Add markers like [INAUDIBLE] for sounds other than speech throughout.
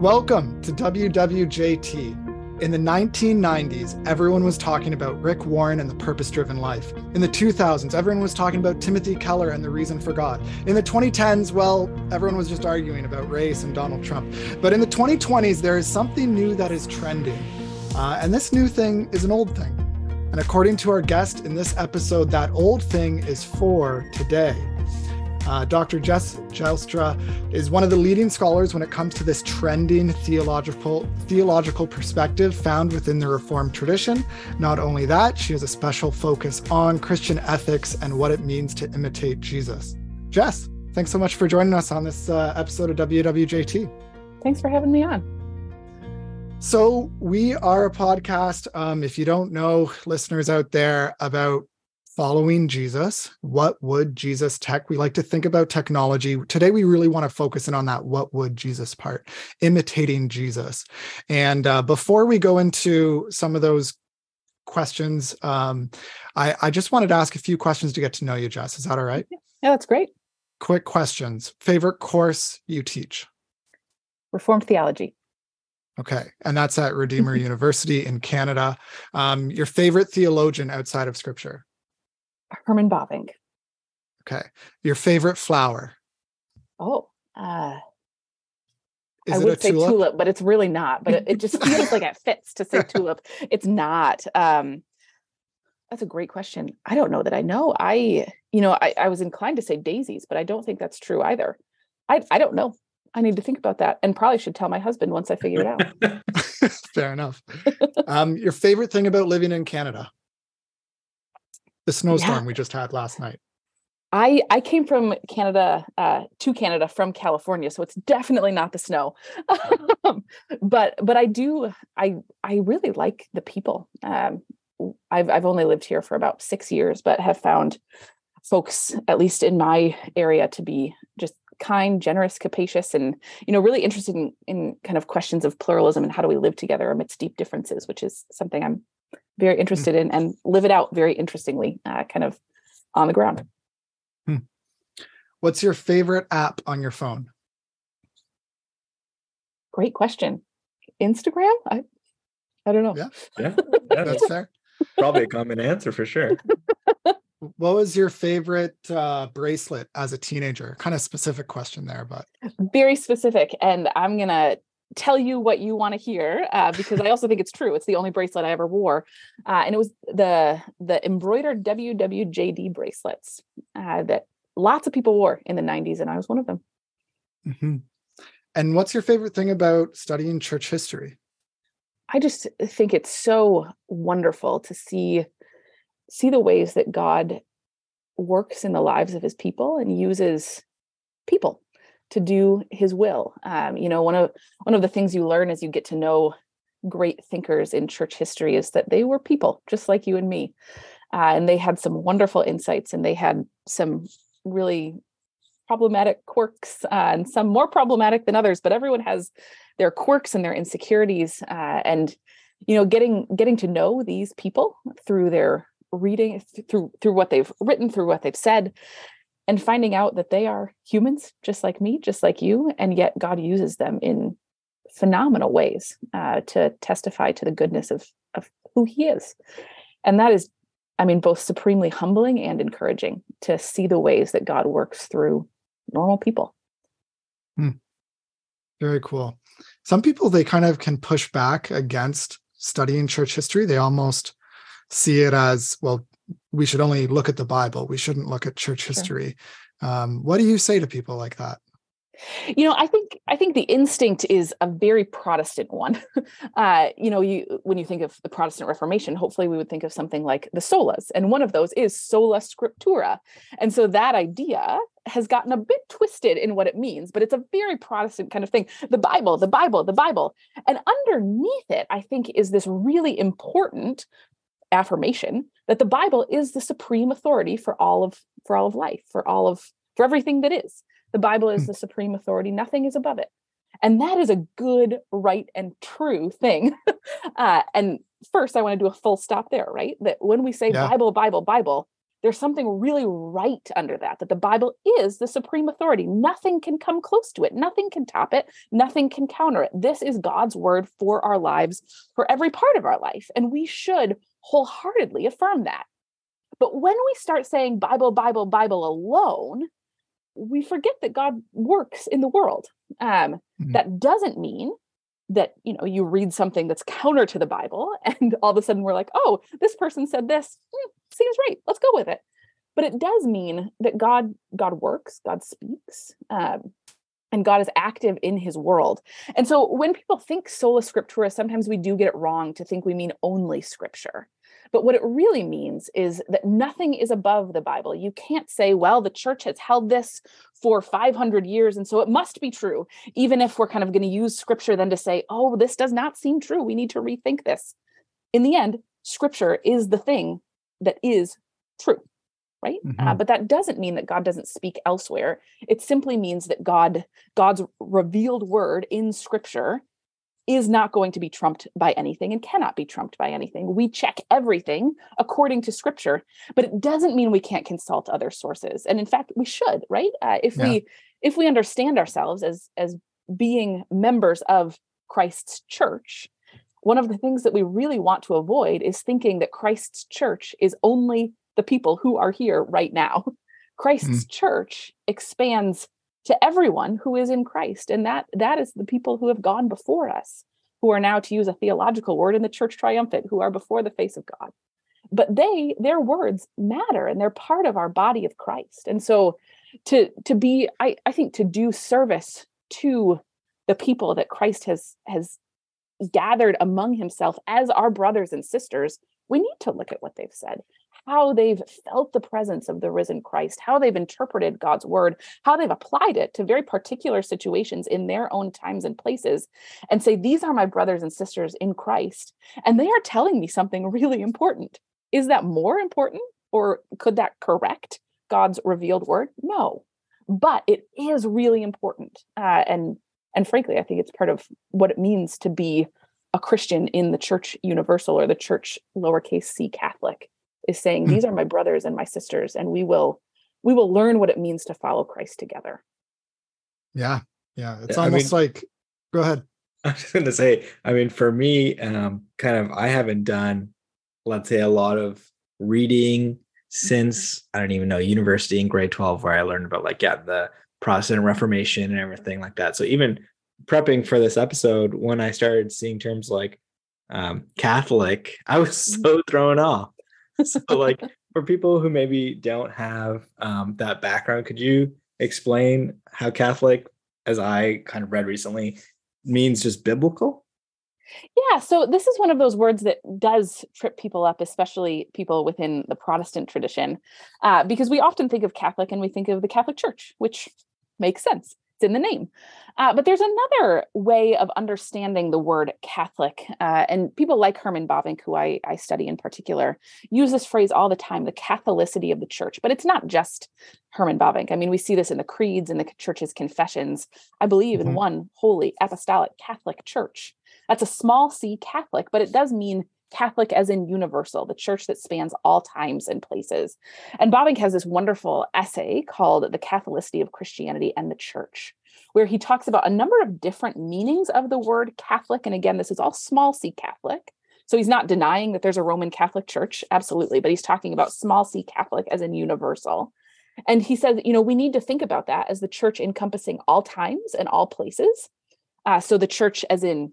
Welcome to WWJT. In the 1990s, everyone was talking about Rick Warren and the purpose driven life. In the 2000s, everyone was talking about Timothy Keller and the reason for God. In the 2010s, well, everyone was just arguing about race and Donald Trump. But in the 2020s, there is something new that is trending. Uh, and this new thing is an old thing. And according to our guest in this episode, that old thing is for today. Uh, Dr. Jess Joustra is one of the leading scholars when it comes to this trending theological theological perspective found within the Reformed tradition. Not only that, she has a special focus on Christian ethics and what it means to imitate Jesus. Jess, thanks so much for joining us on this uh, episode of WWJT. Thanks for having me on. So, we are a podcast, um, if you don't know, listeners out there, about following Jesus. What would Jesus tech? We like to think about technology. Today, we really want to focus in on that what would Jesus part, imitating Jesus. And uh, before we go into some of those questions, um, I, I just wanted to ask a few questions to get to know you, Jess. Is that all right? Yeah, that's great. Quick questions. Favorite course you teach? Reformed theology. Okay. And that's at Redeemer [LAUGHS] University in Canada. Um, your favorite theologian outside of scripture? Herman Bavinck. Okay. Your favorite flower? Oh, uh, Is I it would a say tulip? tulip? but it's really not. But it, it just feels like it [LAUGHS] fits to say tulip. It's not. Um, that's a great question. I don't know that I know. I, you know, I, I was inclined to say daisies, but I don't think that's true either. I, I don't know. I need to think about that and probably should tell my husband once I figure it out. [LAUGHS] Fair enough. Um, your favorite thing about living in Canada? The snowstorm we just had last night. I I came from Canada uh, to Canada from California, so it's definitely not the snow. [LAUGHS] but but I do I I really like the people. Um, I've I've only lived here for about six years, but have found folks, at least in my area, to be just kind, generous, capacious, and you know really interested in, in kind of questions of pluralism and how do we live together amidst deep differences, which is something I'm very interested in and live it out very interestingly, uh, kind of on the ground. What's your favorite app on your phone? Great question. Instagram? I I don't know. Yeah. Yeah, [LAUGHS] yeah, That's fair. probably a common answer for sure. [LAUGHS] What was your favorite uh, bracelet as a teenager? Kind of specific question there, but Very specific. And I'm gonna tell you what you want to hear uh, because I also think it's true. It's the only bracelet I ever wore, uh, and it was the the embroidered WWJD bracelets uh, that lots of people wore in the 90s, and I was one of them. Mhm. And what's your favorite thing about studying church history? I just think it's so wonderful to see see the ways that God works in the lives of his people and uses people to do his will. Um, you know, one of one of the things you learn as you get to know great thinkers in church history is that they were people just like you and me. Uh, and they had some wonderful insights and they had some really problematic quirks uh, and some more problematic than others but everyone has their quirks and their insecurities uh, and you know getting getting to know these people through their reading through through what they've written through what they've said and finding out that they are humans just like me just like you and yet god uses them in phenomenal ways uh, to testify to the goodness of of who he is and that is i mean both supremely humbling and encouraging to see the ways that god works through normal people Very cool. Some people they kind of can push back against studying church history. They almost see it as well. We should only look at the Bible. We shouldn't look at church history. Um, what do you say to people like that? you know i think i think the instinct is a very protestant one [LAUGHS] uh, you know you when you think of the protestant reformation hopefully we would think of something like the solas and one of those is sola scriptura and so that idea has gotten a bit twisted in what it means but it's a very protestant kind of thing the bible the bible the bible and underneath it i think is this really important affirmation that the bible is the supreme authority for all of for all of life for all of for everything that is the Bible is the supreme authority, nothing is above it. And that is a good, right, and true thing. [LAUGHS] uh, and first, I want to do a full stop there, right? That when we say Yeah. Bible, Bible, Bible, there's something really right under that, that the Bible is the supreme authority. Nothing can come close to it, nothing can top it, nothing can counter it. This is God's word for our lives, for every part of our life. And we should wholeheartedly affirm that. But when we start saying Bible, Bible, Bible alone, we forget that God works in the world. Um, mm-hmm. That doesn't mean that you know you read something that's counter to the bible [LAUGHS] and all of a sudden we're like oh this person said this mm, seems right let's go with it but it does mean that god god works god speaks um, and god is active in his world and so when people think sola scriptura sometimes we do get it wrong to think we mean only scripture but what it really means is that nothing is above the Bible. You can't say, well, the church has held this for 500 years, and so it must be true, even if we're kind of going to use scripture then to say, oh, this does not seem true. We need to rethink this. In the end, scripture is the thing that is true right uh, mm-hmm. uh, but that doesn't mean that god doesn't speak elsewhere it simply means that god god's revealed word in scripture is not going to be trumped by anything and cannot be trumped by anything. We check everything according to scripture, but it doesn't mean we can't consult other sources. And in fact, we should, right? Uh, if yeah. we if we understand ourselves as as being members of Christ's church, one of the things that we really want to avoid is thinking that Christ's church is only the people who are here right now. Christ's mm. church expands to everyone who is in Christ. And that that is the people who have gone before us, who are now, to use a theological word, in the church triumphant, who are before the face of God. But they, their words matter and they're part of our body of Christ. And so to to be, I, I think to do service to the people that Christ has has gathered among himself as our brothers and sisters, we need to look at what they've said how they've felt the presence of the risen Christ, how they've interpreted God's word, how they've applied it to very particular situations in their own times and places, and say, These are my brothers and sisters in Christ. And they are telling me something [LAUGHS] really important. Is that more important, or could that correct God's revealed word? No. But it is really important. Uh, and and frankly, I think it's part of what it means to be a Christian in the church universal or the church lowercase c Catholic is saying hmm. these are my brothers and my sisters and we will we will learn what it means to follow christ together yeah yeah it's yeah, almost I mean, like go ahead [LAUGHS] i was going to say i mean for me um kind of i haven't done let's say a lot of reading since i don't even know university in grade 12 where i learned about like yeah the protestant reformation and everything like that so even prepping for this episode when i started seeing terms like um, catholic i was mm-hmm. so thrown off [LAUGHS] so like [LAUGHS] for people who maybe don't have um, that background could you explain how catholic as i kind of read recently means just biblical? Yeah, so this is one of those words that does trip people up, especially people within the Protestant tradition, uh, because we often think of Catholic and we think of the Catholic Church, which makes sense it's in the name. Uh, but there's another way of understanding the word Catholic. Uh, and people like Herman Bavinck, who I, I study in particular, use this phrase all the time the Catholicity of the church. But it's not just Herman Bavinck. I mean, we see this in the creeds and the church's confessions. I believe mm-hmm. in one holy apostolic Catholic church. That's a small c Catholic, but it does mean Catholic as in universal, the church that spans all times and places. And Bavinck has this wonderful essay called The Catholicity of Christianity and the Church, where he talks about a number of different meanings of the word Catholic. And again, this is all small c Catholic. So he's not denying that there's a Roman Catholic Church, absolutely, but he's talking about small c Catholic as in universal. And he says, you know, we need to think about that as the church encompassing all times and all places. Uh, so the church, as in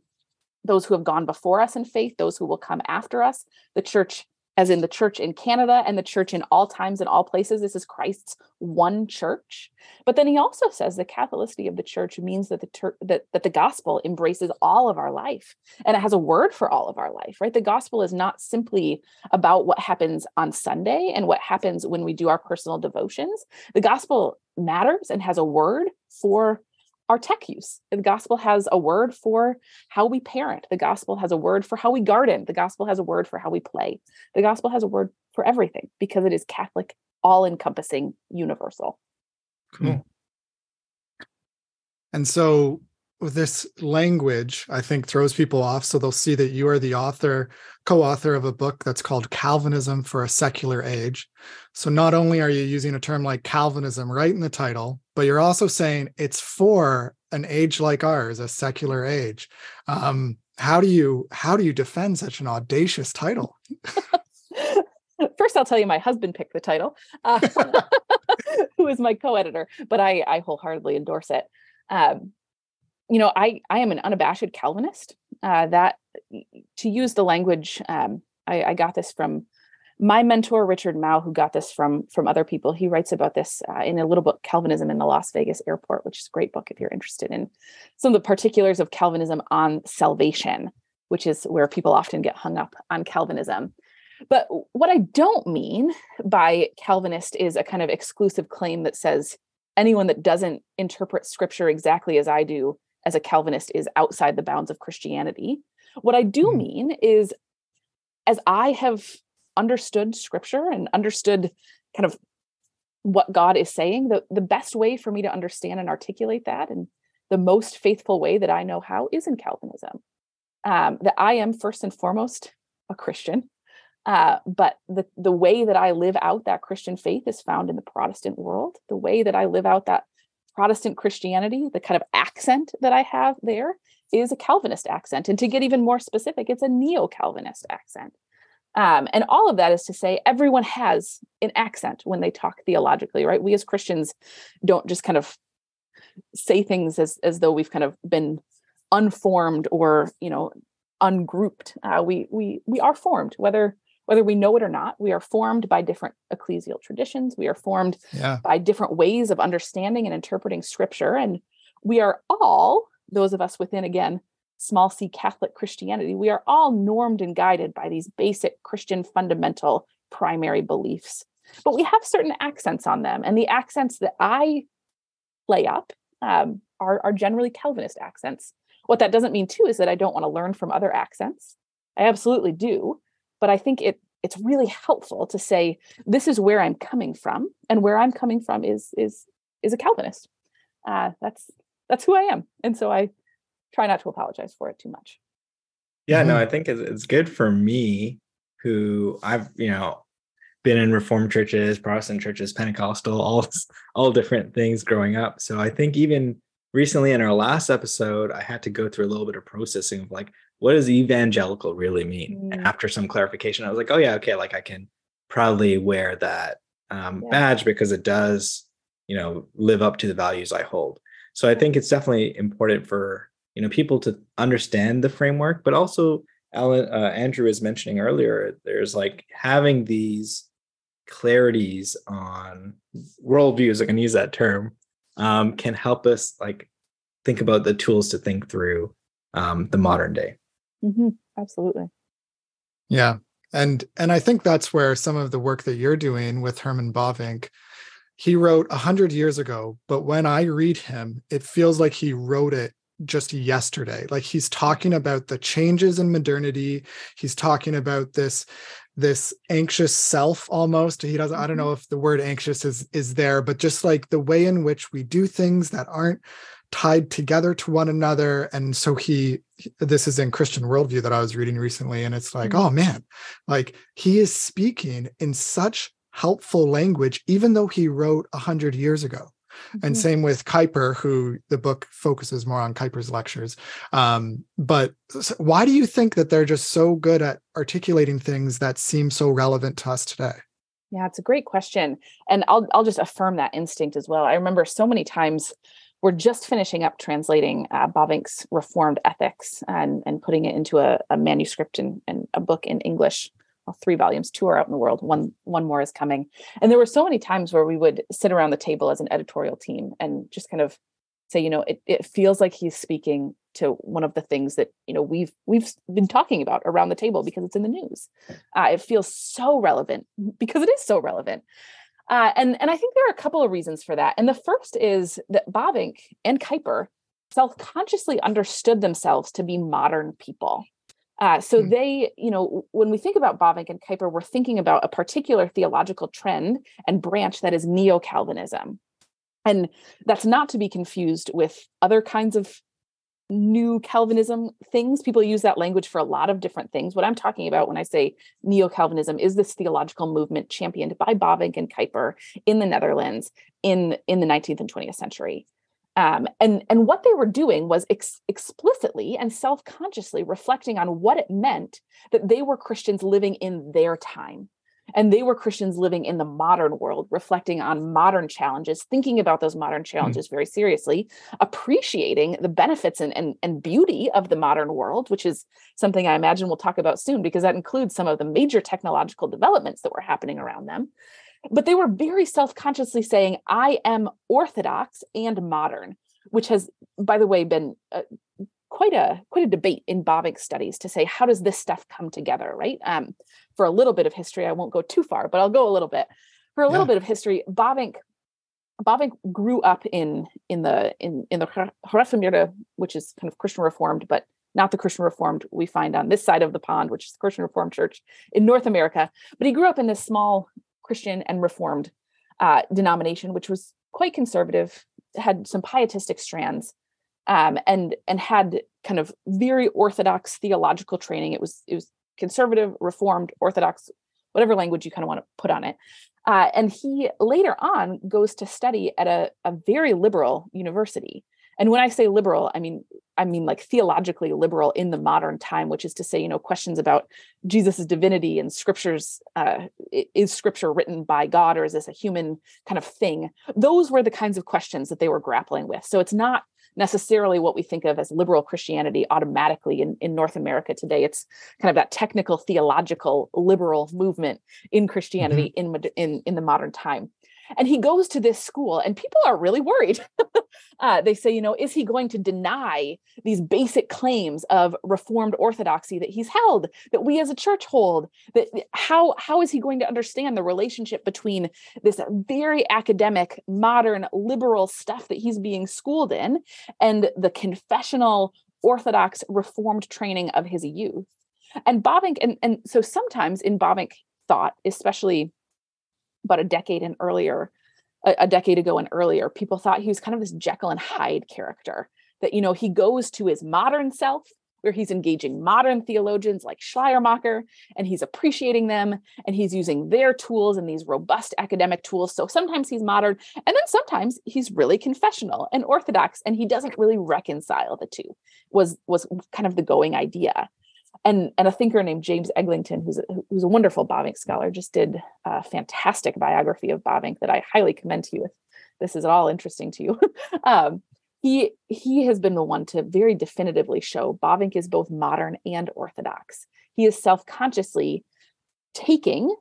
those who have gone before us in faith, those who will come after us, the church, as in the church in Canada and the church in all times and all places. This is Christ's one church. But then he also says the Catholicity of the church means that the ter- that, that the gospel embraces all of our life and it has a word for all of our life, right? The gospel is not simply about what happens on Sunday and what happens when we do our personal devotions. The gospel matters and has a word for our tech use. The gospel has a word for how we parent. The gospel has a word for how we garden. The gospel has a word for how we play. The gospel has a word for everything because it is Catholic, all encompassing, universal. Cool. Hmm. And so this language, I think, throws people off. So they'll see that you are the author, co author of a book that's called Calvinism for a Secular Age. So not only are you using a term like Calvinism right in the title, but you're also saying it's for an age like ours, a secular age. Um, how do you how do you defend such an audacious title? [LAUGHS] First, I'll tell you my husband picked the title, uh, [LAUGHS] who is my co-editor, but I, I wholeheartedly endorse it. Um, you know, I I am an unabashed Calvinist. Uh, that to use the language, um, I, I, got this from my mentor Richard Mouw, who got this from from other people. He writes about this uh, in a little book, Calvinism in the Las Vegas Airport, which is a great book if you're interested in some of the particulars of Calvinism on salvation, which is where people often get hung up on Calvinism. But what I don't mean by Calvinist is a kind of exclusive claim that says anyone that doesn't interpret scripture exactly as I do as a Calvinist is outside the bounds of Christianity. What I do mm-hmm. mean is, as I have understood scripture and understood kind of what God is saying, the, the best way for me to understand and articulate that and the most faithful way that I know how is in Calvinism. Um, that I am first and foremost a Christian, uh, but the the way that I live out that Christian faith is found in the Protestant world. The way that I live out that Protestant Christianity, the kind of accent that I have there is a Calvinist accent. And to get even more specific, it's a neo Calvinist accent. Um, and all of that is to say, everyone has an accent when they talk theologically, right? We as Christians don't just kind of say things as, as though we've kind of been unformed or, you know, ungrouped. Uh, we we we are formed, whether whether we know it or not we are formed by different ecclesial traditions. We are formed yeah. by different ways of understanding and interpreting scripture. And we are all those of us within again small c catholic christianity we are all normed and guided by these basic christian fundamental primary beliefs. But we have certain accents on them. And the accents that i lay up um, are, are generally calvinist accents. What that doesn't mean too is that i don't want to learn from other accents. I absolutely do but i think it it's really helpful to say this is where i'm coming from and where i'm coming from is is is a calvinist. Uh, that's that's who i am and so i try not to apologize for it too much. Yeah mm-hmm. no i think it's good for me who i've you know been in reformed churches protestant churches pentecostal all all different things growing up. So i think even recently in our last episode i had to go through a little bit of processing of like what does evangelical really mean? Mm. After some clarification, I was like, oh yeah, okay, like I can proudly wear that um, yeah. badge because it does, you know, live up to the values I hold. So I think it's definitely important for you know people to understand the framework, but also Alan uh, Andrew was mentioning earlier, there's like having these clarities on worldviews. I can use that term. Um, can help us like think about the tools to think through um, the modern day. Mm-hmm. Absolutely. Yeah. And and I think that's where some of the work that you're doing with Herman Bavinck, he wrote a hundred years ago, but when I read him, it feels like he wrote it just yesterday. Like he's talking about the changes in modernity. He's talking about this this anxious self almost he doesn't i don't mm-hmm. know if the word anxious is is there but just like the way in which we do things that aren't tied together to one another. And so he, this is in Christian worldview that I was reading recently. And it's like, mm-hmm. oh man, like he is speaking in such helpful language, even though he wrote a hundred years ago. Mm-hmm. And same with Kuyper, who the book focuses more on Kuyper's lectures. Um, but why do you think that they're just so good at articulating things that seem so relevant to us today? Yeah, it's a great question. And I'll I'll just affirm that instinct as well. I remember so many times we're just finishing up translating uh, Bavinck's Reformed Ethics and, and putting it into a, a manuscript and, and, a book in English. Well, three volumes, two are out in the world, one one more is coming. And there were so many times where we would sit around the table as an editorial team and just kind of say, you know, it, it feels like he's speaking to one of the things that you know we've we've been talking about around the table because it's in the news. Uh, it feels so relevant because it is so relevant. Uh, and, and I think there are a couple of reasons for that. And the first is that Bavinck and Kuyper self-consciously understood themselves to be modern people. Uh, so mm. they, you know, when we think about Bavinck and Kuyper, we're thinking about a particular theological trend and branch that is neo-Calvinism. And that's not to be confused with other kinds of new Calvinism things. People use that language for a lot of different things. What I'm talking about when I say neo Calvinism is this theological movement championed by Bavinck and Kuyper in the Netherlands in, in the 19th and 20th century. Um, and, and what they were doing was ex- explicitly and self consciously reflecting on what it meant that they were Christians living in their time and they were Christians living in the modern world, reflecting on modern challenges, thinking about those modern hmm. challenges mm. very seriously, appreciating the benefits and, and, and beauty of the modern world, which is something I imagine we'll talk about soon, because that includes some of the major technological developments that were happening around them. But they were very self consciously saying, I am Orthodox and modern, which has, by the way, been uh, quite a quite a debate in Bavinck studies to say how does this stuff come together, right? Um, for a little bit of history, I won't go too far, but I'll go a little bit. For a little yeah. bit of history, Bavinck Bavinck grew up in in the in in the Gereformeerde, which is kind of Christian Reformed, but not the Christian Reformed we find on this side of the pond, which is the Christian Reformed Church in North America. But he grew up in this small Christian and Reformed uh, denomination, which was quite conservative, had some pietistic strands, um, and and had kind of very orthodox theological training. It was it was conservative, reformed, orthodox, whatever language you kind of want to put on it. Uh, and he later on goes to study at a, a very liberal university. And when I say liberal, I mean I mean like theologically liberal in the modern time, which is to say, you know, questions about Jesus's divinity and scriptures. Uh, is scripture written by God or is this a human kind of thing? Those were the kinds of questions that they were grappling with. So it's not necessarily what we think of as liberal Christianity automatically in, in North America today. It's kind of that technical, theological, liberal movement in Christianity mm-hmm. in, in, in the modern time. And he goes to this school, and people are really worried. [LAUGHS] uh, they say, you know, is he going to deny these basic claims of Reformed orthodoxy that he's held, that we as a church hold? That how how is he going to understand the relationship between this very academic, modern, liberal stuff that he's being schooled in, and the confessional, orthodox, Reformed training of his youth? And Bavinck, and and so sometimes in Bavinck thought, especially about a decade and earlier, a, a decade ago and earlier, people thought he was kind of this Jekyll and Hyde character. That you know he goes to his modern self where he's engaging modern theologians like Schleiermacher and he's appreciating them and he's using their tools and these robust academic tools. So sometimes he's modern and then sometimes he's really confessional and orthodox and he doesn't really reconcile the two was was kind of the going idea and and a thinker named James Eglinton, who's a, who's a wonderful Bavinck scholar, just did a fantastic biography of Bavinck that I highly commend to you if this is at all interesting to you. [LAUGHS] um, he he has been the one to very definitively show Bavinck is both modern and orthodox. He is self-consciously taking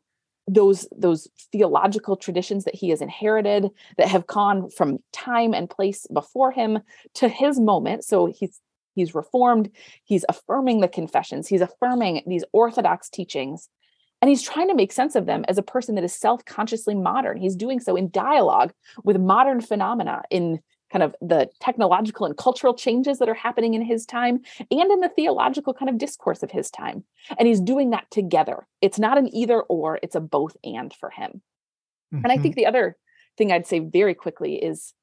those those theological traditions that he has inherited that have gone from time and place before him to his moment so he's he's reformed. He's affirming the confessions. He's affirming these orthodox teachings. And he's trying to make sense of them as a person that is self-consciously modern. He's doing so in dialogue with modern phenomena in kind of the technological and cultural changes that are happening in his time and in the theological kind of discourse of his time. And he's doing that together. It's not an either or it's a both and for him. Mm-hmm. and i think mm-hmm. the other thing i'd say very quickly is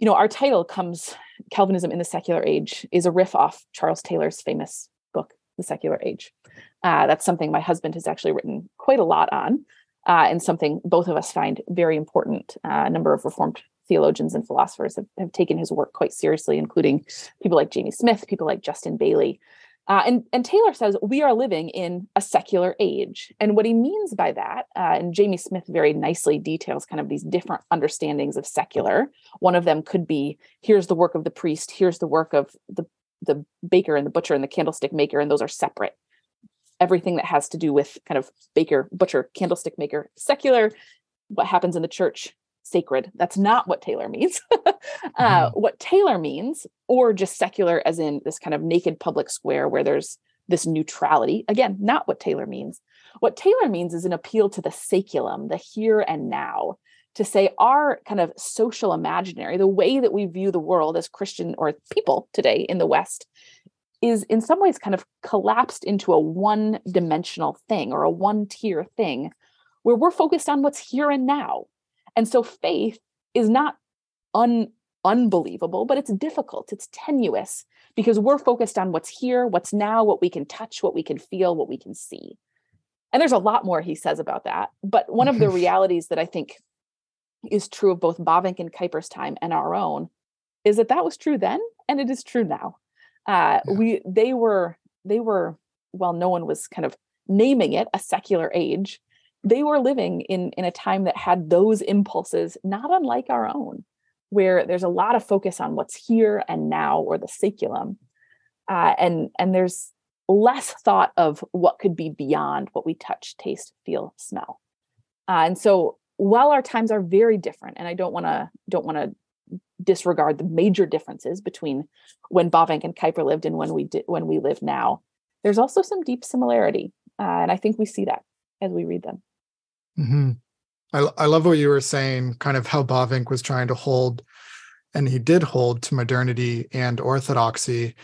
you know, our title comes Calvinism in the Secular Age is a riff off Charles Taylor's famous book, The Secular Age. Uh, that's something my husband has actually written quite a lot on, uh, and something both of us find very important. Uh, a number of Reformed theologians and philosophers have, have taken his work quite seriously, including people like Jamie Smith, people like Justin Bailey, uh, and, and Taylor says we are living in a secular age. And what he means by that, uh, and Jamie Smith very nicely details kind of these different understandings of secular. One of them could be here's the work of the priest, here's the work of the, the baker and the butcher and the candlestick maker, and those are separate. Everything that has to do with kind of baker, butcher, candlestick maker, secular, what happens in the church, sacred. That's not what Taylor means. [LAUGHS] uh, mm-hmm. What Taylor means, or just secular, as in this kind of naked public square where there's this neutrality, again, not what Taylor means. What Taylor means is an appeal to the saeculum, the here and now, to say our kind of social imaginary, the way that we view the world as Christian or people today in the West, is in some ways kind of collapsed into a one dimensional thing or a one tier thing where we're focused on what's here and now and so faith is not un unbelievable, but it's difficult. It's tenuous because we're focused on what's here, what's now, what we can touch, what we can feel, what we can see. And there's a lot more he says about that. But one of the [LAUGHS] realities that I think is true of both Bavinck and Kuyper's time and our own is that that was true then and it is true now. Uh, yeah. We they were they were well, no one was kind of naming it a secular age. They were living in in a time that had those impulses, not unlike our own, where there's a lot of focus on what's here and now, or the saeculum, uh, and and there's less thought of what could be beyond what we touch, taste, feel, smell. Uh, and so while our times are very different, and I don't want to don't want to disregard the major differences between when Bavinck and Kuyper lived and when we did when we live now. There's also some deep similarity, uh, and I think we see that as we read them. Mm-hmm. I, I love what you were saying, kind of how Bavinck was trying to hold, and he did hold to modernity and orthodoxy.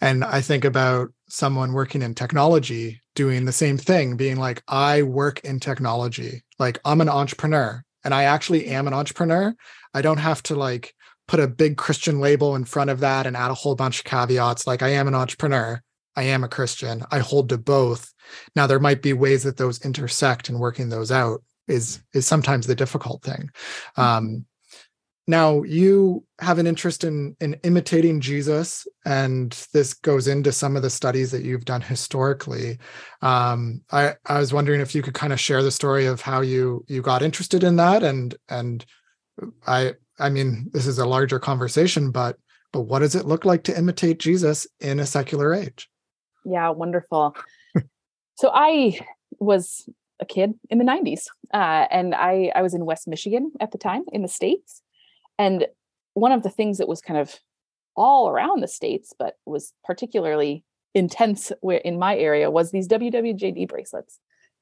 And I think about someone working in technology doing the same thing, being like, I work in technology. Like, I'm an entrepreneur and I actually am an entrepreneur. I don't have to like put a big Christian label in front of that and add a whole bunch of caveats. Like, I am an entrepreneur. I am a Christian. I hold to both. Now, there might be ways that those intersect and working those out is is sometimes the difficult thing. Mm-hmm. Um, now you have an interest in in imitating jesus and this goes into some of the studies that you've done historically um, i i was wondering if you could kind of share the story of how you you got interested in that and and i i mean this is a larger conversation but but what does it look like to imitate jesus in a secular age yeah wonderful so i was a kid in the 90s uh, and i i was in west michigan at the time in the states and one of the things that was kind of all around the states, but was particularly intense in my area was these WWJD bracelets.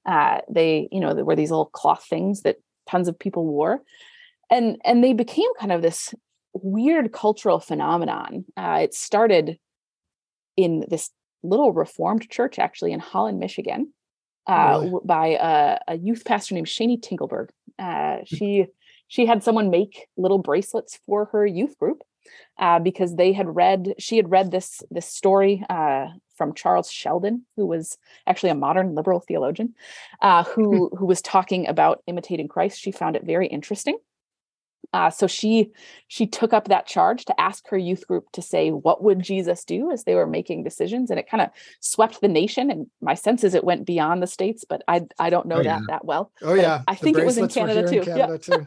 Uh, they, you know, there were these little cloth things that tons of people wore, and and they became kind of this weird cultural phenomenon. Uh, it started in this little Reformed church, actually in Holland, Michigan, uh, really? by a, a, youth pastor named Janie Tinklenberg. Uh, hmm. she she had someone make little bracelets for her youth group uh, because they had read she had read this this story uh, from Charles Sheldon, who was actually a modern liberal theologian, uh, who hmm. who was talking about imitating Christ. She found it very interesting, uh, so she she took up that charge to ask her youth group to say what would Jesus do as they were making decisions, and it kind of swept the nation. And my sense is it went beyond the states, but I I don't know oh, that yeah. that well. Oh yeah, I think it was in Canada too. In Canada yeah. too.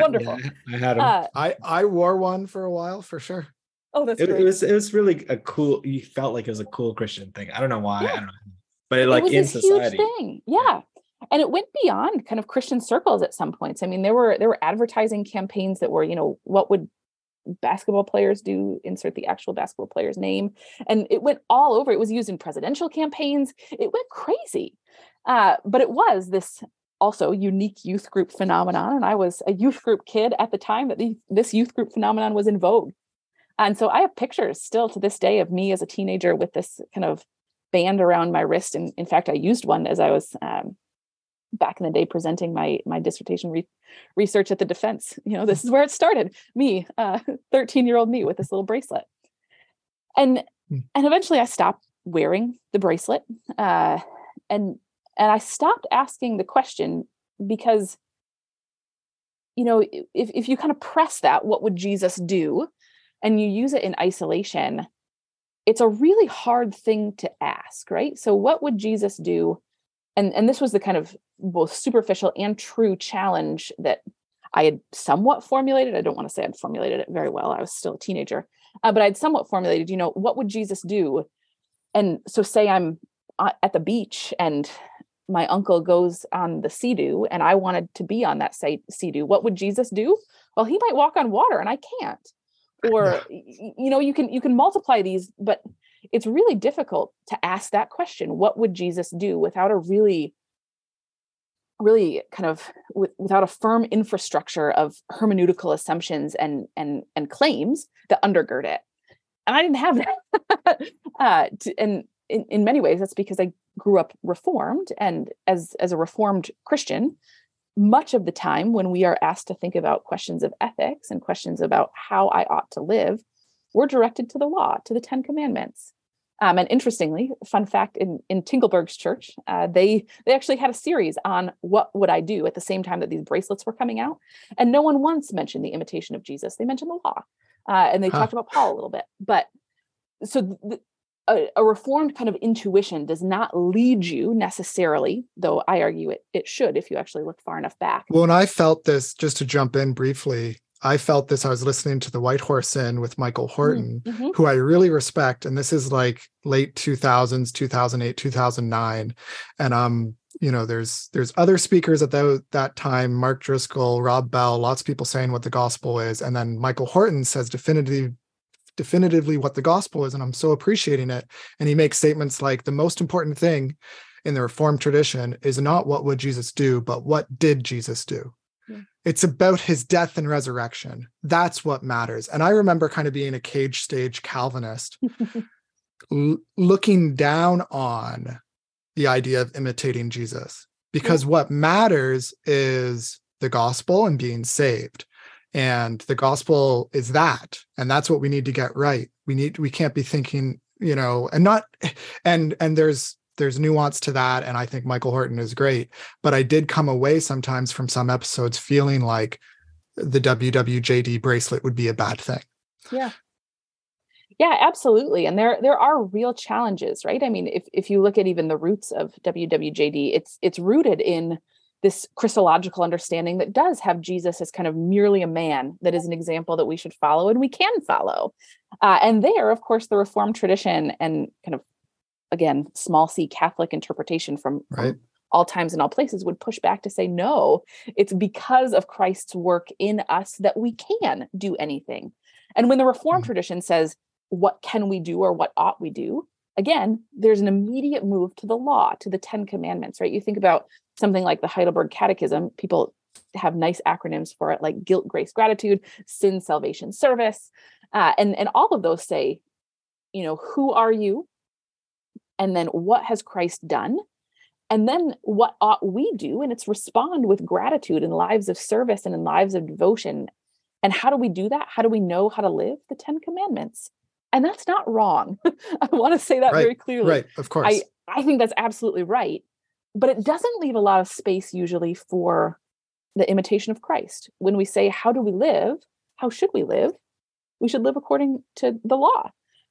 Wonderful. Yeah, I had them. Uh, I I wore one for a while for sure. Oh, that's it, great. it was it was really a cool. You felt like it was a cool Christian thing. I don't know why. I don't know, but it, like it in society. thing. Yeah and it went beyond kind of christian circles at some points. I mean there were there were advertising campaigns that were you know what would basketball players do insert the actual basketball player's name and it went all over. It was used in presidential campaigns. It went crazy. Uh, but it was this also unique youth group phenomenon and i was a youth group kid at the time that the, this youth group phenomenon was in vogue. And so i have pictures still to this day of me as a teenager with this kind of band around my wrist and in fact i used one as i was um, back in the day presenting my my dissertation re- research at the defense. You know this is where it started. Me 13 uh, [LAUGHS] year old me with this little bracelet. And hmm. and eventually i stopped wearing the bracelet uh, and and i stopped asking the question because you know if, if you kind of press that what would jesus do? And you use it in isolation it's a really hard thing to ask right? So what would jesus do and and this was the kind of both superficial and true challenge that I had somewhat formulated. I don't want to say I'd formulated it very well. I was still a teenager, uh, but I'd somewhat formulated. You know, what would Jesus do? And so, say I'm uh, at the beach and my uncle goes on the sea-doo and I wanted to be on that sea-doo. What would Jesus do? Well, he might walk on water and I can't. Or [LAUGHS] you know, you can you can multiply these, but it's really difficult to ask that question what would jesus do without a really really kind of without a firm infrastructure of hermeneutical assumptions and and and claims that undergird it and i didn't have that [LAUGHS] uh, to, and in, in many ways that's because i grew up reformed and as as a reformed christian much of the time when we are asked to think about questions of ethics and questions about how I ought to live, we're directed to the law, to the Ten Commandments. Um, and interestingly, fun fact in in Tinklenberg's church, uh, they they actually had a series on what would I do at the same time that these bracelets were coming out, and no one once mentioned the imitation of Jesus. They mentioned the law, uh, and they huh. talked about Paul a little bit. But so th- a, a, reformed kind of intuition does not lead you necessarily, though I argue it it should if you actually look far enough back. Well, and I felt this just to jump in briefly. I felt this. I was listening to the White Horse Inn with Michael mm, Horton, mm-hmm. who I really respect. And this is like late 2000s, 2008, 2009. And um, you know, there's there's other speakers at the, that time, Mark Driscoll, Rob Bell, lots of people saying what the gospel is. And then Michael Horton says definitively definitively what the gospel is. And I'm so appreciating it. And he makes statements like the most important thing in the Reformed tradition is not what would Jesus do, but what did Jesus do? It's about his death and resurrection. That's what matters. And I remember kind of being a cage stage Calvinist, [LAUGHS] l- looking down on the idea of imitating Jesus, because yeah. what matters is the gospel and being saved. And the gospel is that. And that's what we need to get right. We need, we can't be thinking, you know, and not, and, and there's, there's nuance to that and i think michael horton is great but i did come away sometimes from some episodes feeling like the wwjd bracelet would be a bad thing. Yeah. Yeah absolutely and there there are real challenges right? I mean if if you look at even the roots of wwjd it's it's rooted in this christological understanding that does have jesus as kind of merely a man that is an example that we should follow and we can follow. Uh, and there of course the reformed tradition and kind of again small c catholic interpretation from, right. all times and all places would push back to say no it's because of christ's work in us that we can do anything and when the reformed mm-hmm. tradition says what can we do or what ought we do again there's an immediate move to the law to the 10 commandments right you think about something like the heidelberg catechism people have nice acronyms for it like guilt grace gratitude sin salvation service uh, and and all of those say you know who are you and then what has Christ done? And then what ought we do? And it's respond with gratitude in lives of service and in lives of devotion. And how do we do that? How do we know how to live? The 10 commandments. And that's not wrong. [LAUGHS] I want to say that right, very clearly. Right, of course. I, I think that's absolutely right. But it doesn't leave a lot of space usually for the imitation of Christ. When we say, How do we live? How should we live? We should live according to the law.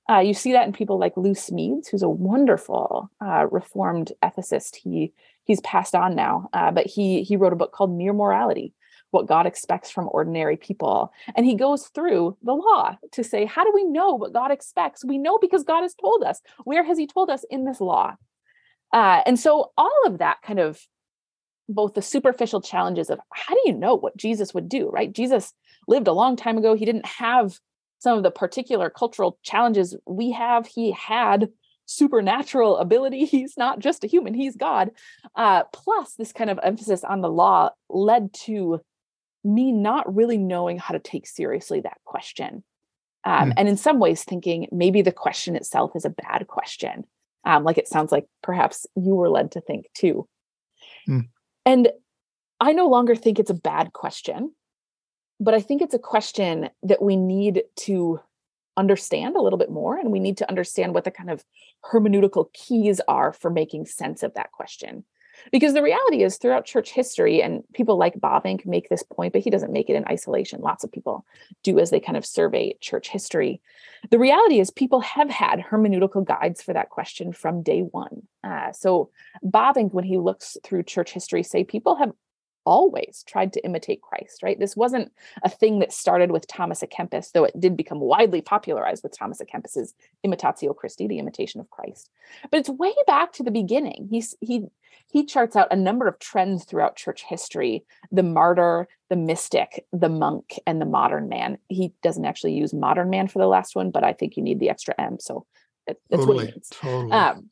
Uh, you see that in people like Lou Smedes, who's a wonderful uh, reformed ethicist. He he's passed on now, uh, but he he wrote a book called Mere Morality: What God Expects from Ordinary People, and he goes through the law to say, how do we know what God expects? We know because God has told us. Where has He told us in this law? Uh, and so all of that kind of both the superficial challenges of how do you know what Jesus would do, right? Jesus lived a long time ago. He didn't have some of the particular cultural challenges we have. He had supernatural [LAUGHS] ability. He's not just a human, he's God. Uh, plus, this kind of emphasis on the law led to me not really knowing how to take seriously that question. Um, mm. And in some ways, thinking maybe the question itself is a bad question. Um, like it sounds like perhaps you were led to think too. Mm. And I no longer think it's a bad question but I think it's a question that we need to understand a little bit more and we need to understand what the kind of hermeneutical keys are for making sense of that question. Because the reality is throughout church history and people like Bavinck make this point but he doesn't make it in isolation. Lots of people do as they kind of survey church history. The reality is people have had hermeneutical guides for that question from day one. Uh, so Bavinck when he looks through church history say people have always tried to imitate Christ, right? This wasn't a thing that started with Thomas à Kempis, though it did become widely popularized with Thomas à Kempis's Imitatio Christi, the imitation of Christ. But it's way back to the beginning. He's he he charts out a number of trends throughout church history: the martyr, the mystic, the monk, and the modern man. He doesn't actually use modern man for the last one, but I think you need the extra M, so that's totally, what he means. Totally. Um,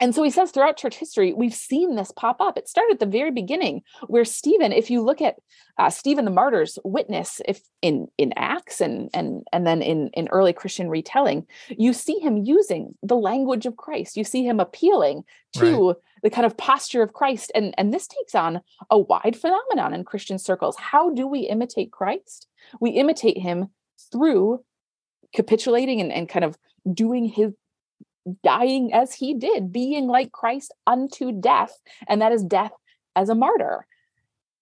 and so he says throughout church history, we've seen this pop up. It started at the very beginning, where Stephen, if you look at uh, Stephen the martyr's witness, if in in Acts and and and then in in early Christian retelling, you see him using the language of Christ. You see him appealing to right. the kind of posture of Christ, and and this takes on a wide phenomenon in Christian circles. How do we imitate Christ? We imitate him through capitulating and, and kind of doing his dying as he did, being like Christ unto death, and that is death as a martyr.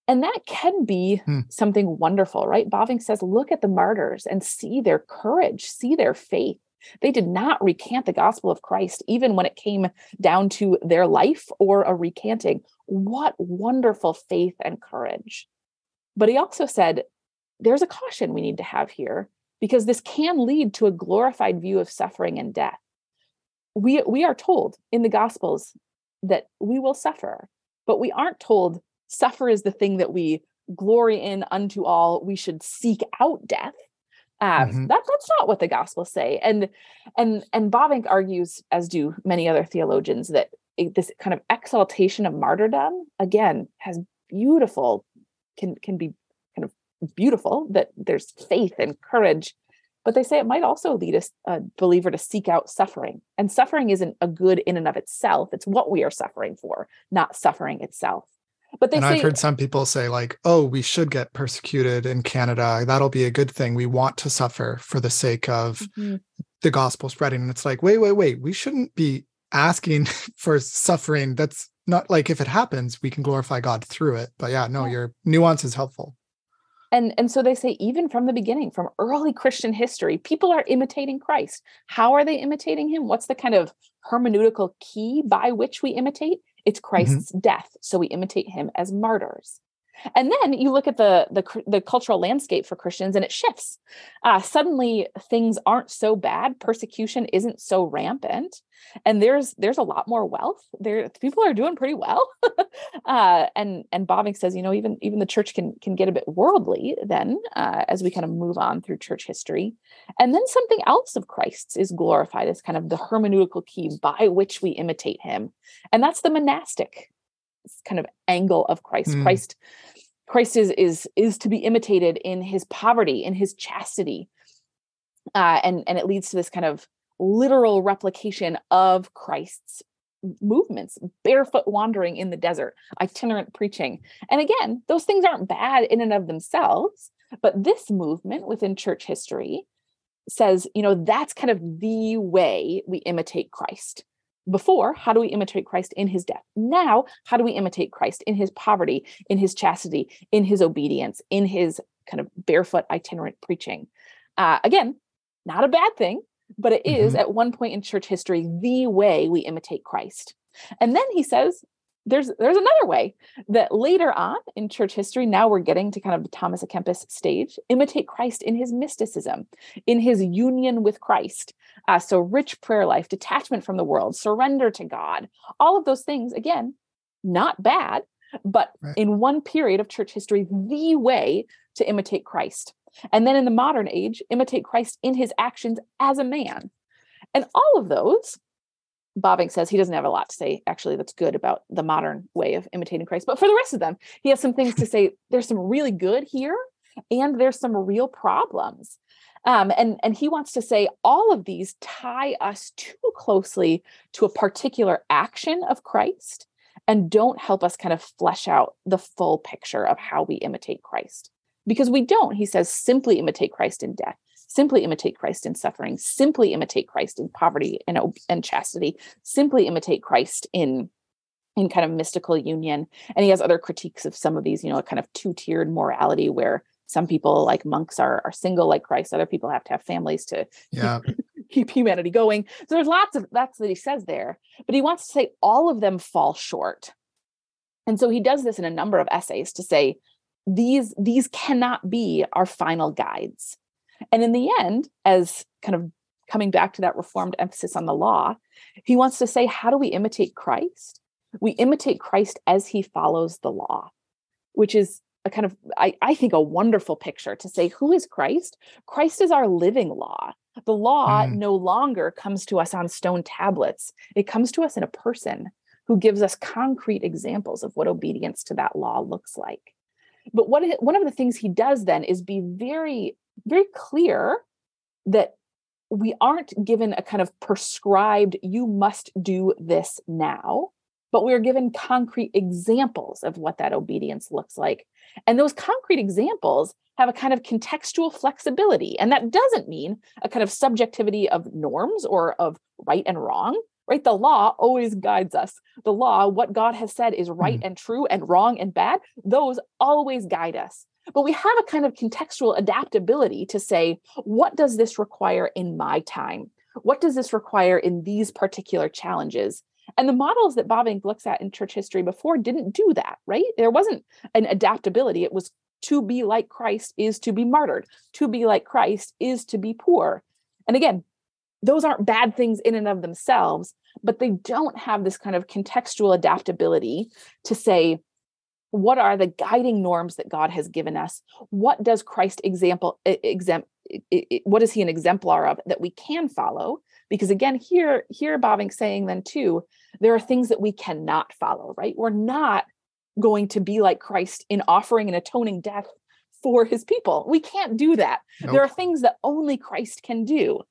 And that can be hmm. something wonderful, right? Bavinck says, look at the martyrs and see their courage, see their faith. They did not recant the gospel of Christ, even when it came down to their life or a recanting. What wonderful faith and courage. But he also said, there's a caution we need to have here because this can lead to a glorified view of suffering and death we we are told in the gospels that we will suffer but we aren't told suffer is the thing that we glory in unto all we should seek out death um, mm-hmm. that that's not what the gospels say and and and Bavinck argues as do many other theologians that this kind of exaltation of martyrdom again has beautiful can can be kind of beautiful that there's faith and courage but they say it might also lead a, a believer to seek out suffering. And suffering isn't a good in and of itself. It's what we are suffering for, not suffering itself. But they and say, I've heard some people say, like, oh, we should get persecuted in Canada. That'll be a good thing. We want to suffer for the sake of mm-hmm. the gospel spreading. And it's like, wait, wait, wait. We shouldn't be asking [LAUGHS] for suffering. That's not like if it happens, we can glorify God through it. But yeah, no, yeah. your nuance is helpful and and so they say even from the beginning from early christian history people are imitating christ how are they imitating him what's the kind of hermeneutical key by which we imitate it's mm-hmm. christ's mm-hmm. death so we imitate him as martyrs and then you look at the the, the cultural landscape for Christians, and it shifts. Uh, suddenly, things aren't so bad. Persecution isn't so rampant, and there's there's a lot more wealth. There, people are doing pretty well. [LAUGHS] uh, and and Bavinck says, you know, even even the church can can get a bit worldly then uh, as we kind of move on through church history, and then something else of Christ's is glorified as kind of the hermeneutical key by which we imitate Him, and that's the monastic kind of angle of Christ. Mm. Christ Christ is is is to be imitated in his poverty, in his chastity. Uh, and and it leads to this kind of literal replication of Christ's movements, barefoot wandering in the desert, itinerant preaching. And again, those things aren't bad in and of themselves, but this movement within church history says, you know, that's kind of the way we imitate Christ before how do we imitate christ in his death? Now how do we imitate christ in his poverty in his chastity in his obedience in his kind of barefoot itinerant preaching? Uh, again not a bad thing but it is mm-hmm. at one point in church history the way we imitate christ. And then he says there's there's another way that later on in church history now we're getting to kind of the thomas a kempis stage imitate christ in his mysticism in his union with christ. Uh, so rich prayer life detachment from the world surrender to god all of those things again not bad but right. in one period of church history the way to imitate christ. And then in the modern age imitate christ in his actions as a man. And all of those Bavinck says he doesn't have a lot to say, actually, that's good about the modern way of imitating Christ. But for the rest of them, he has some things to say. [LAUGHS] There's some really good here, and there's some real problems. Um, and, and he wants to say all of these tie us too closely to a particular action of Christ and don't help us kind of flesh out the full picture of how we imitate Christ. Because we don't, he says, simply imitate Christ in death simply imitate Christ in suffering, simply imitate Christ in poverty and, and chastity, simply imitate Christ in in kind of mystical union. And he has other critiques of some of these, you know, a kind of two-tiered morality where some people like monks are are single like Christ, other people have to have families to yeah. keep, [LAUGHS] keep humanity going. So there's lots of that's that he says there, but he wants to say all of them fall short. And so he does this in a number of essays to say these these cannot be our final guides and in the end, as kind of coming back to that reformed emphasis on the law, he wants to say, how do we imitate Christ? We imitate Christ as he follows the law, which is a kind of I, I think a wonderful picture to say who is christ christ is our living law the law mm. no longer comes to us on stone tablets it comes to us in a person who gives us concrete examples of what obedience to that law looks like but what one of the things he does then is be very very clear that we aren't given a kind of prescribed you must do this now but we're given concrete examples of what that obedience looks like. And those concrete examples have a kind of contextual flexibility and that doesn't mean a kind of subjectivity of norms or of right and wrong right? The law always guides us. The law what god has said is right mm. and true and wrong and bad those always guide us but we have a kind of contextual adaptability to say, what does this require in my time? What does this require in these particular challenges? And the models that Bavinck looks at in church history before didn't do that, right? There wasn't an adaptability. It was to be like Christ is to be martyred, to be like Christ is to be poor. And again, those aren't bad things in and of themselves, but they don't have this kind of contextual adaptability to say, what are the guiding norms that god has given us? What does christ example exempt what is he an exemplar of that we can follow? Because again here here Bavinck saying then too there are things that we cannot follow right? We're not going to be like christ in offering an atoning death for his people. We can't do that. Nope. there are things that only christ can do.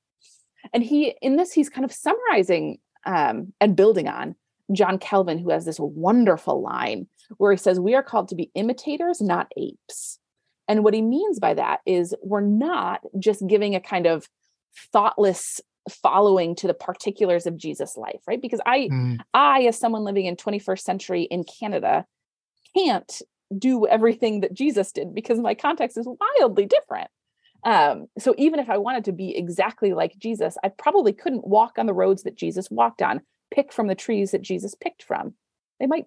And he in this he's kind of summarizing um, and building on john calvin who has this wonderful line where he says, We are called to be imitators, not apes. And what he means by that is we're not just giving a kind of thoughtless following to the particulars of Jesus' life, right? Because I, mm. I, as someone living in 21st century in Canada, can't do everything that Jesus did because my context is wildly different. Um, so even if I wanted to be exactly like Jesus, I probably couldn't walk on the roads that Jesus walked on, pick from the trees that Jesus picked from they might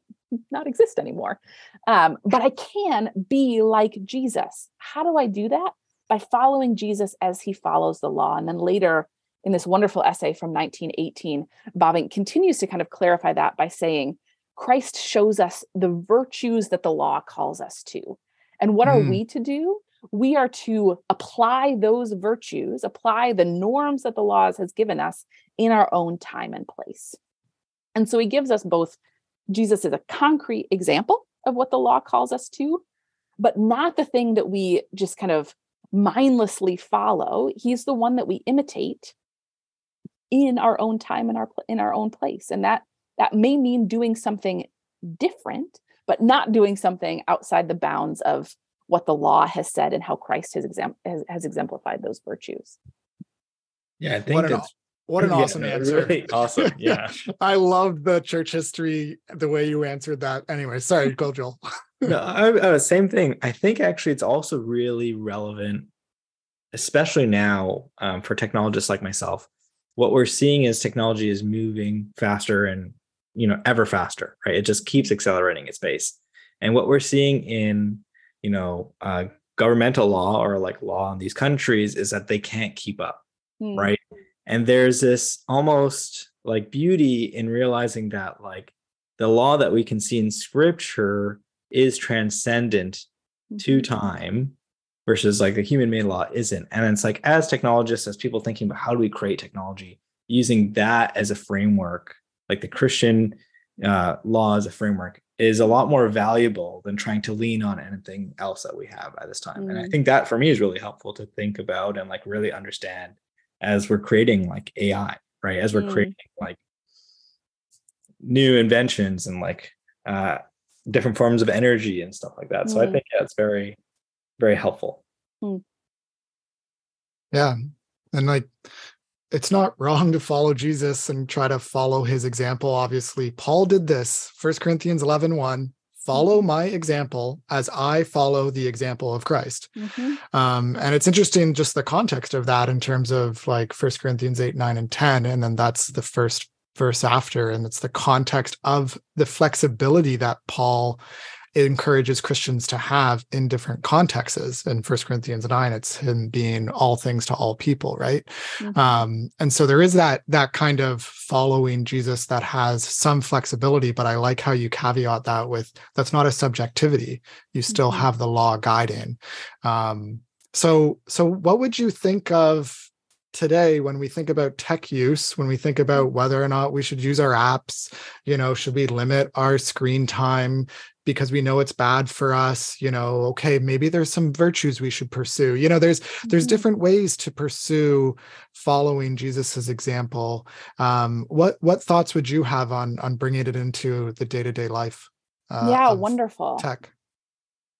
not exist anymore. Um, but I can be like Jesus. How do I do that? By following Jesus as he follows the law. And then later in this wonderful essay from 1918, Bavinck continues to kind of clarify that by saying, Christ shows us the virtues that the law calls us to. And what mm. are we to do? We are to apply those virtues, apply the norms that the laws has given us in our own time and place. And so he gives us both Jesus is a concrete example of what the law calls us to, but not the thing that we just kind of mindlessly follow. He's the one that we imitate in our own time in our in our own place. And that that may mean doing something different, but not doing something outside the bounds of what the law has said and how Christ has, exam- has, has exemplified those virtues. Yeah, I think that's what an [LAUGHS] yeah, awesome answer. Really awesome. Yeah. [LAUGHS] I love the church history, the way you answered that. Anyway, sorry, [LAUGHS] go Joel. no, I, same thing. I think actually it's also really relevant, especially now um, for technologists like myself. What we're seeing is technology is moving faster and you know ever faster, right? It just keeps accelerating its pace. And what we're seeing in you know uh, governmental law or like law in these countries is that they can't keep up, mm. right? And there's this almost like beauty in realizing that like the law that we can see in scripture is transcendent mm-hmm. to time versus like the human made law isn't and it's like as technologists as people thinking about how do we create technology using that as a framework like the christian uh, law as a framework is a lot more valuable than trying to lean on anything else that we have at this time mm. and i mm. think that for me is really helpful to think about and like really understand as we're creating like AI, right? As we're mm. creating like new inventions and like uh, different forms of energy and stuff like that. Mm. So I mm. think yeah, it's very, very helpful. Mm. Yeah. And like it's not wrong to follow Jesus and try to follow his example. Obviously, Paul did this. First Corinthians 11 1 follow my example as I follow the example of Christ. Mm-hmm. Um, and it's interesting just the context of that in terms of like First Corinthians 8, 9, and 10. And then that's the first verse after. And it's the context of the flexibility that Paul it encourages Christians to have in different contexts. In First Corinthians 9, it's him being all things to all people, right? Mm-hmm. Um, and so there is that that kind of following Jesus that has some flexibility, but I like how you caveat that with that's not a subjectivity. You still mm-hmm. have the law guiding. Um, so so what would you think of today when we think about tech use when we think about mm-hmm. whether or not we should use our apps you know should we limit our screen time because we know it's bad for us you know okay maybe there's some virtues we should pursue you know there's there's mm-hmm. different ways to pursue following jesus's example um what what thoughts would you have on on bringing it into the day-to-day life uh, yeah wonderful tech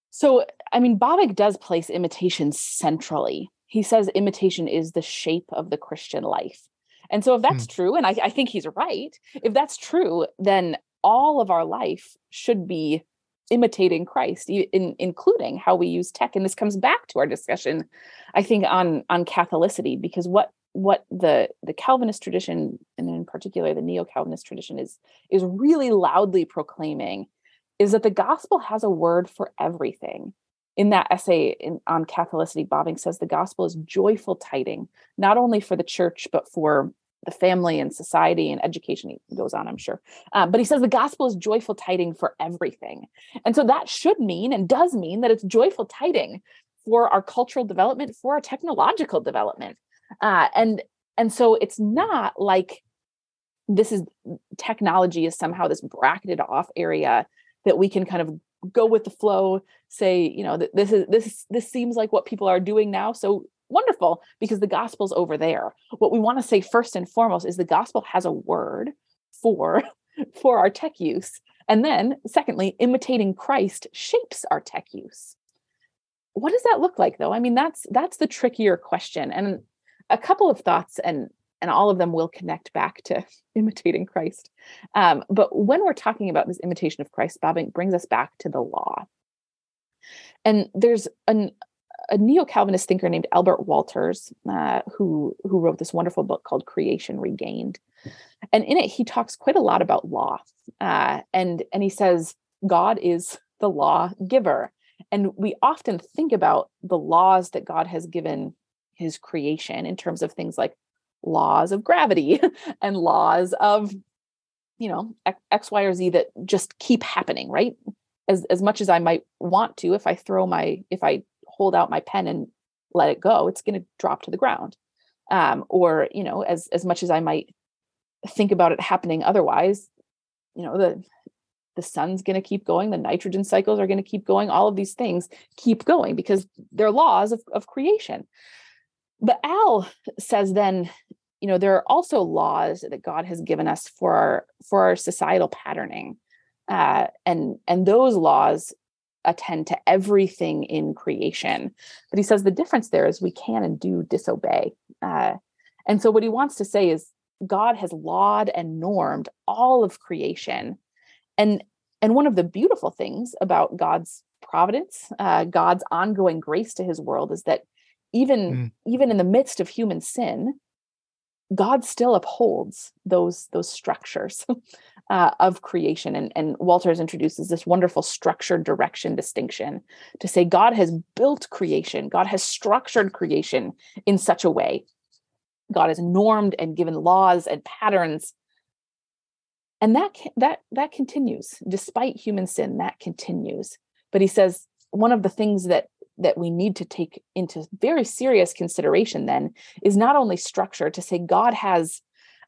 so i mean Bavinck does place imitation centrally he says imitation is the shape of the Christian life. And so, if that's hmm. true, and I, I, think he's right, if that's true, then all of our life should be imitating Christ, in, including how we use tech. And this comes back to our discussion, I think, on on Catholicity, because what what the the Calvinist tradition, and in particular the Neo Calvinist tradition, is is really loudly proclaiming, is that the gospel has a word for everything in that essay in, on Catholicity, Bavinck says the gospel is joyful tiding, not only for the church, but for the family and society and education. He goes on, I'm sure. Um, but he says the gospel is joyful tiding for everything. And so that should mean and does mean that it's joyful tiding for our cultural development, for our technological development. Uh, and and so it's not like this is technology is somehow this bracketed off area that we can kind of go with the flow say you know this is this this seems like what people are doing now so wonderful because the gospel's over there what we want to say first and foremost is the gospel has a word for [LAUGHS] for our tech use and then secondly imitating christ shapes our tech use what does that look like though i mean that's that's the trickier question and a couple of thoughts and and all of them will connect back to [LAUGHS] imitating Christ. Um, but when we're talking about this imitation of Christ, Bavinck brings us back to the law. And there's an, a neo-Calvinist thinker named Albert Wolters, uh, who who wrote this wonderful book called Creation Regained, and in it he talks quite a lot about law, uh, and and he says God is the law giver, and we often think about the laws that God has given His creation in terms of things like laws of gravity [LAUGHS] and laws of you know x y or z that just keep happening right? As as much as i might want to if i throw my if i hold out my pen and let it go it's going to drop to the ground. Um, or you know as as much as i might think about it happening otherwise you know the the sun's going to keep going the nitrogen cycles are going to keep going all of these things keep going because they're laws of, of creation. But Al says then, you know, there are also laws that God has given us for our for our societal patterning, uh, and and those laws attend to everything in creation. But he says the difference there is we can and do disobey. Uh, and so what he wants to say is God has lawed and normed all of creation, and and one of the beautiful things about God's providence, uh, God's ongoing grace to His world, is that even mm. even in the midst of human sin god still upholds those those structures [LAUGHS] uh, of creation. And, and wolters introduces this wonderful structure direction distinction to say god has built creation. God has structured creation in such a way. God has normed and given laws and patterns. And that that that continues. Despite human sin that continues. But he says one of the things that that we need to take into very serious consideration then is not only structure to say God has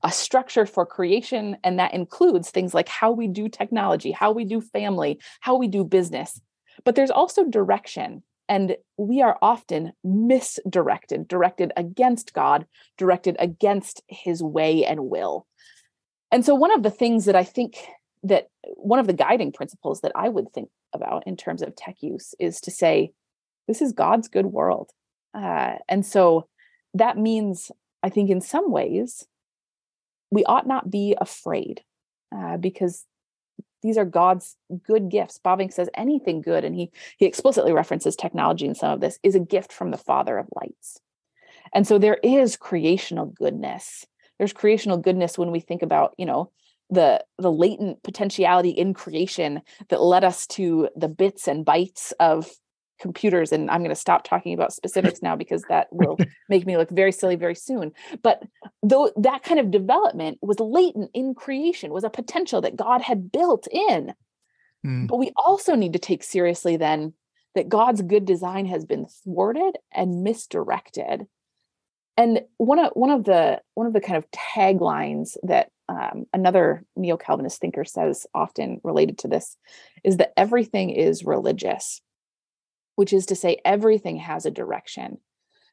a structure for creation and that includes things like how we do technology, how we do family, how we do business, but there's also direction and we are often misdirected, directed against God, directed against his way and will. And so one of the things that I think that one of the guiding principles that I would think about in terms of tech use is to say this is God's good world. Uh, and so that means, I think, in some ways, we ought not be afraid uh, because these are God's good gifts. Bavinck says anything good, and he he explicitly references technology in some of this, is a gift from the Father of lights. And so there is creational goodness. There's creational goodness when we think about, you know, the the latent potentiality in creation that led us to the bits and bytes of computers and i'm going to stop talking about specifics now because that [LAUGHS] will make me look very silly very soon. But though that kind of development was latent in creation was a potential that god had built in. Mm. but we also need to take seriously then that god's good design has been thwarted and misdirected. And one of one of the one of the kind of taglines that um, another neo Calvinist thinker says often related to this is that everything is religious, which is to say everything has a direction.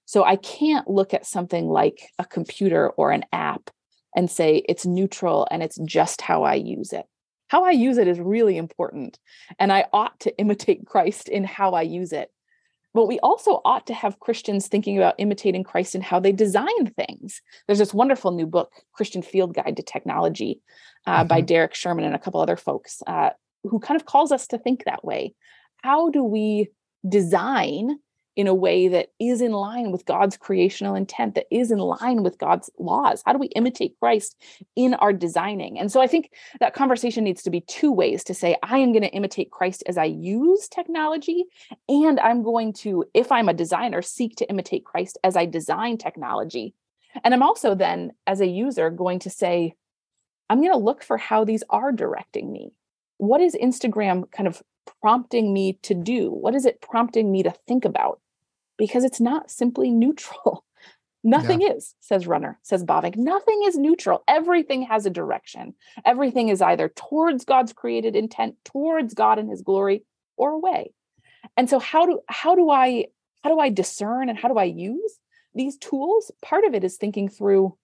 So I can't look at something like a computer or an app and say it's neutral and it's just how I use it. How I use it is really important, and I ought to imitate Christ in how I use it but we also ought to have Christians thinking about imitating Christ in how they design things. There's this wonderful new book, Christian Field Guide to Technology, uh, mm-hmm. by Derek Schuurman and a couple other folks, uh, who kind of calls us to think that way. How do we design in a way that is in line with God's creational intent, that is in line with God's laws? How do we imitate Christ in our designing? And so I think that conversation needs to be two ways to say, I am going to imitate Christ as I use technology, and I'm going to, if I'm a designer, seek to imitate Christ as I design technology. And I'm also then, as a user, going to say, I'm going to look for how these are directing me. What is Instagram kind of prompting me to do? What is it prompting me to think about? Because it's not simply neutral. [LAUGHS] Nothing yeah. is, says Runner, says Bavinck. Nothing is neutral. Everything has a direction. Everything is either towards God's created intent, towards God and his glory, or away. And so how do how do I how do I discern and how do I use these tools? Part of it is thinking through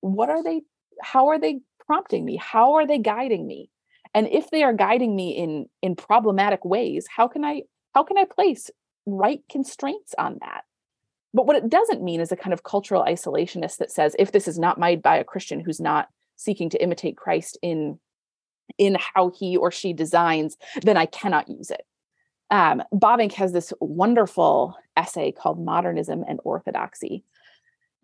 what are they, how are they prompting me? How are they guiding me? And if they are guiding me in in problematic ways how can i how can i place right constraints on that? But what it doesn't mean is a kind of cultural isolationist that says if this is not made by a christian who's not seeking to imitate christ in in how he or she designs then i cannot use it. Um, Bavinck has this wonderful essay called modernism and orthodoxy.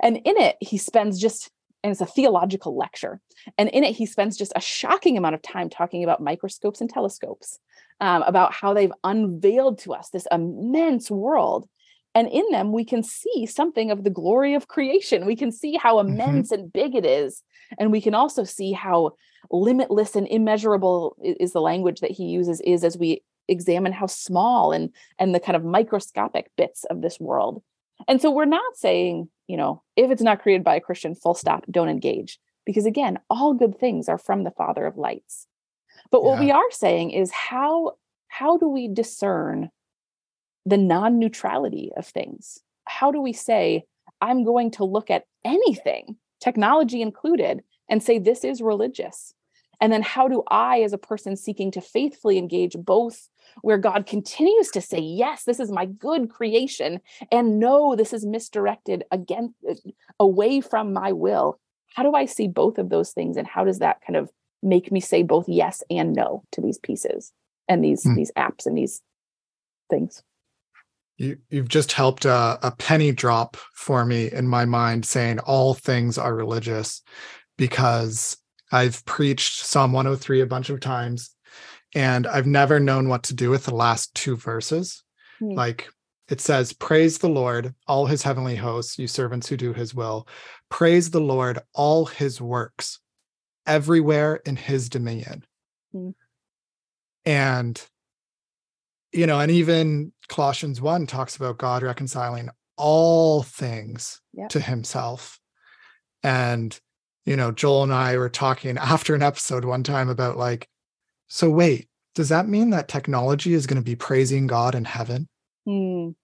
And in it he spends just and it's a theological lecture. And in it, he spends just a shocking amount of time talking about microscopes and telescopes, um, about how they've unveiled to us this immense world. And in them, we can see something of the glory of creation. We can see how mm-hmm. immense mm-hmm. and big it is. And we can also see how limitless and immeasurable is the language that he uses is as we examine how small and and the kind of microscopic bits of this world and so we're not saying, you know, if it's not created by a Christian, full stop, don't engage. Because again, all good things are from the Father of lights. But what yeah. we are saying is how how do we discern the non-neutrality of things? How do we say, I'm going to look at anything, technology included, and say this is religious? And then how do I, as a person seeking to faithfully engage both where God continues to say, Yes, this is my good creation, and no, this is misdirected against uh, away from my will. How do I see both of those things? And how does that kind of make me say both yes and no to these pieces and these hmm. these apps and these things? You, you've just helped a, a penny drop for me in my mind saying all things are religious because I've preached Psalm 103 a bunch of times and I've never known what to do with the last two verses. Mm. Like it says, Praise the Lord, all his heavenly hosts, you servants who do his will. Praise the Lord, all his works, everywhere in his dominion. Mm. And, you know, and even Colossians 1 talks about God reconciling all things yep. to himself. And, you know, Joel and I were talking [LAUGHS] after an episode one time about like, so wait, does that mean that technology is going to be praising God in heaven? Mm.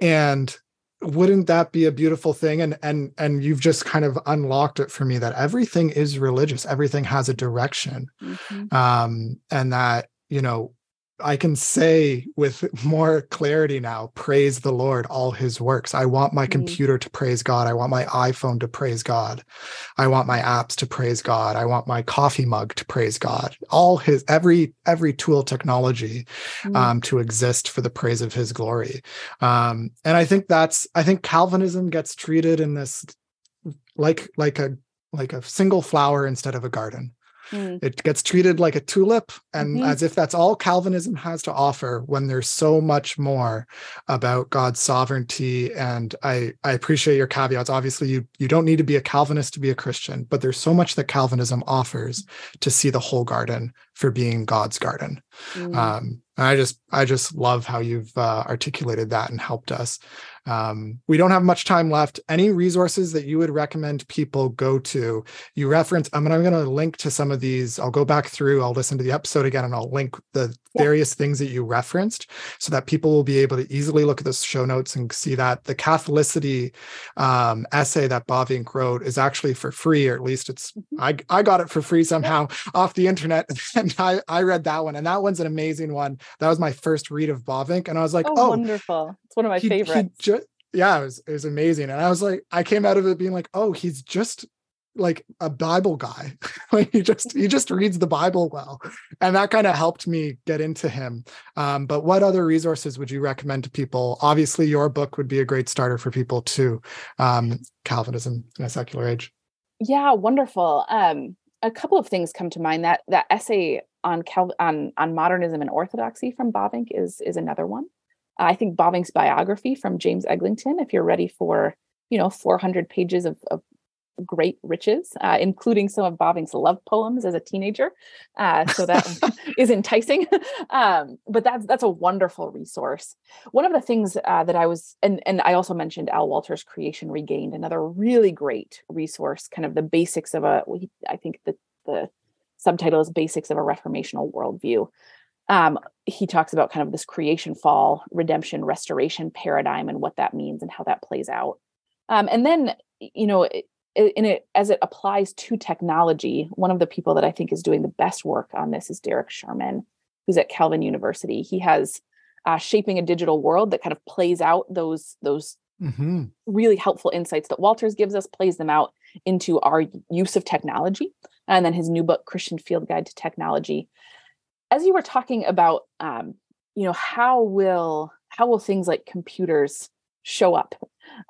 And wouldn't that be a beautiful thing and and and you've just kind of unlocked it for me that everything is religious everything has a direction mm-hmm. um and that you know I can say with more clarity now, praise the Lord, all his works. I want my mm-hmm. computer to praise God. I want my iPhone to praise God. I want my apps to praise God. I want my coffee mug to praise God. All his every every tool technology mm-hmm. um, to exist for the praise of his glory. Um, and I think that's I think Calvinism gets treated in this like like a like a single flower instead of a garden. Mm. It gets treated like a tulip and mm-hmm. as if that's all Calvinism has to offer when there's so much more about God's sovereignty. And I, I appreciate your caveats. Obviously, you, you don't need to be a Calvinist to be a Christian, but there's so much that Calvinism offers to see the whole garden for being God's garden. Mm. Um, I just I just love how you've uh, articulated that and helped us. Um, we don't have much time left. Any resources that you would recommend people go to? You reference, I'm going to link to some of these. I'll go back through, I'll listen to the episode again, and I'll link the yeah. various things that you referenced so that people will be able to easily look at the show notes and see that the Catholicity um, essay that Bavinck wrote is actually for free, or at least it's, mm-hmm. I, I got it for free somehow off the internet. [LAUGHS] And I, I read that one, and that one's an amazing one. That was my first read of Bavinck. And I was like, oh, oh wonderful. It's one of my he, favorites. He ju- yeah, it was, it was amazing. And I was like, I came out of it being like, oh, he's just like a Bible guy. [LAUGHS] like he just he just reads the Bible well, and that kind of helped me get into him. Um, but what other resources would you recommend to people? Obviously, your book would be a great starter for people too. Um, Calvinism in a secular age. Yeah, wonderful. Um, a couple of things come to mind. That that essay on Cal- on on modernism and orthodoxy from Bavinck is is another one. I think Bavinck's biography from James Eglinton, if you're ready for, you know, 400 pages of, of great riches, uh, including some of Bavinck's love poems as a teenager. Uh, so that [LAUGHS] [LAUGHS] is enticing. [LAUGHS] Um, but that's that's a wonderful resource. One of the things uh, that I was, and and I also mentioned Al Wolters' Creation Regained, another really great resource, kind of the basics of a. I think the the subtitle is Basics of a Reformational Worldview um, he talks about kind of this creation fall redemption restoration paradigm and what that means and how that plays out. Um, and then you know in it as it applies to technology one of the people that i think is doing the best work on this is derek schuurman who's at calvin university. He has uh, shaping a digital world that kind of plays out those those mm-hmm. really helpful insights that wolters gives us plays them out into our use of technology. And then his new book christian field guide to technology as you were talking about um, you know how will how will things like computers show up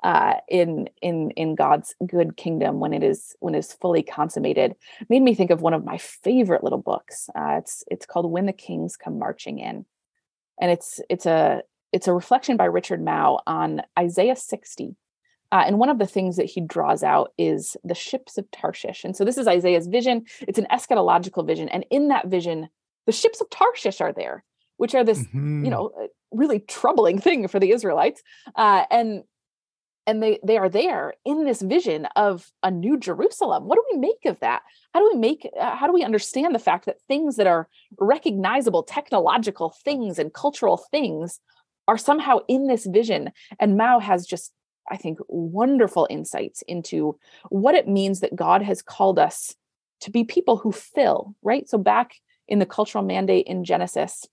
uh, in in in God's good kingdom when it is when it is fully consummated made me think of one of my favorite little books. Uh, it's it's called When the Kings Come Marching In, and it's it's a it's a reflection by Richard Mouw on Isaiah 60. Uh, and one of the things that he draws out is the ships of Tarshish. And so this is Isaiah's vision. It's an eschatological vision. And in that vision, the ships of Tarshish are there, which are this, mm-hmm. you know, uh, really troubling [LAUGHS] thing for the Israelites. Uh, and and they they are there in this vision of a new Jerusalem. What do we make of that? How do we make uh, how do we understand the fact that things that are recognizable technological things and cultural things are somehow in this vision? And Mouw has just I think wonderful insights into what it means that God has called us to be people who fill, right? So back in the cultural mandate in Genesis,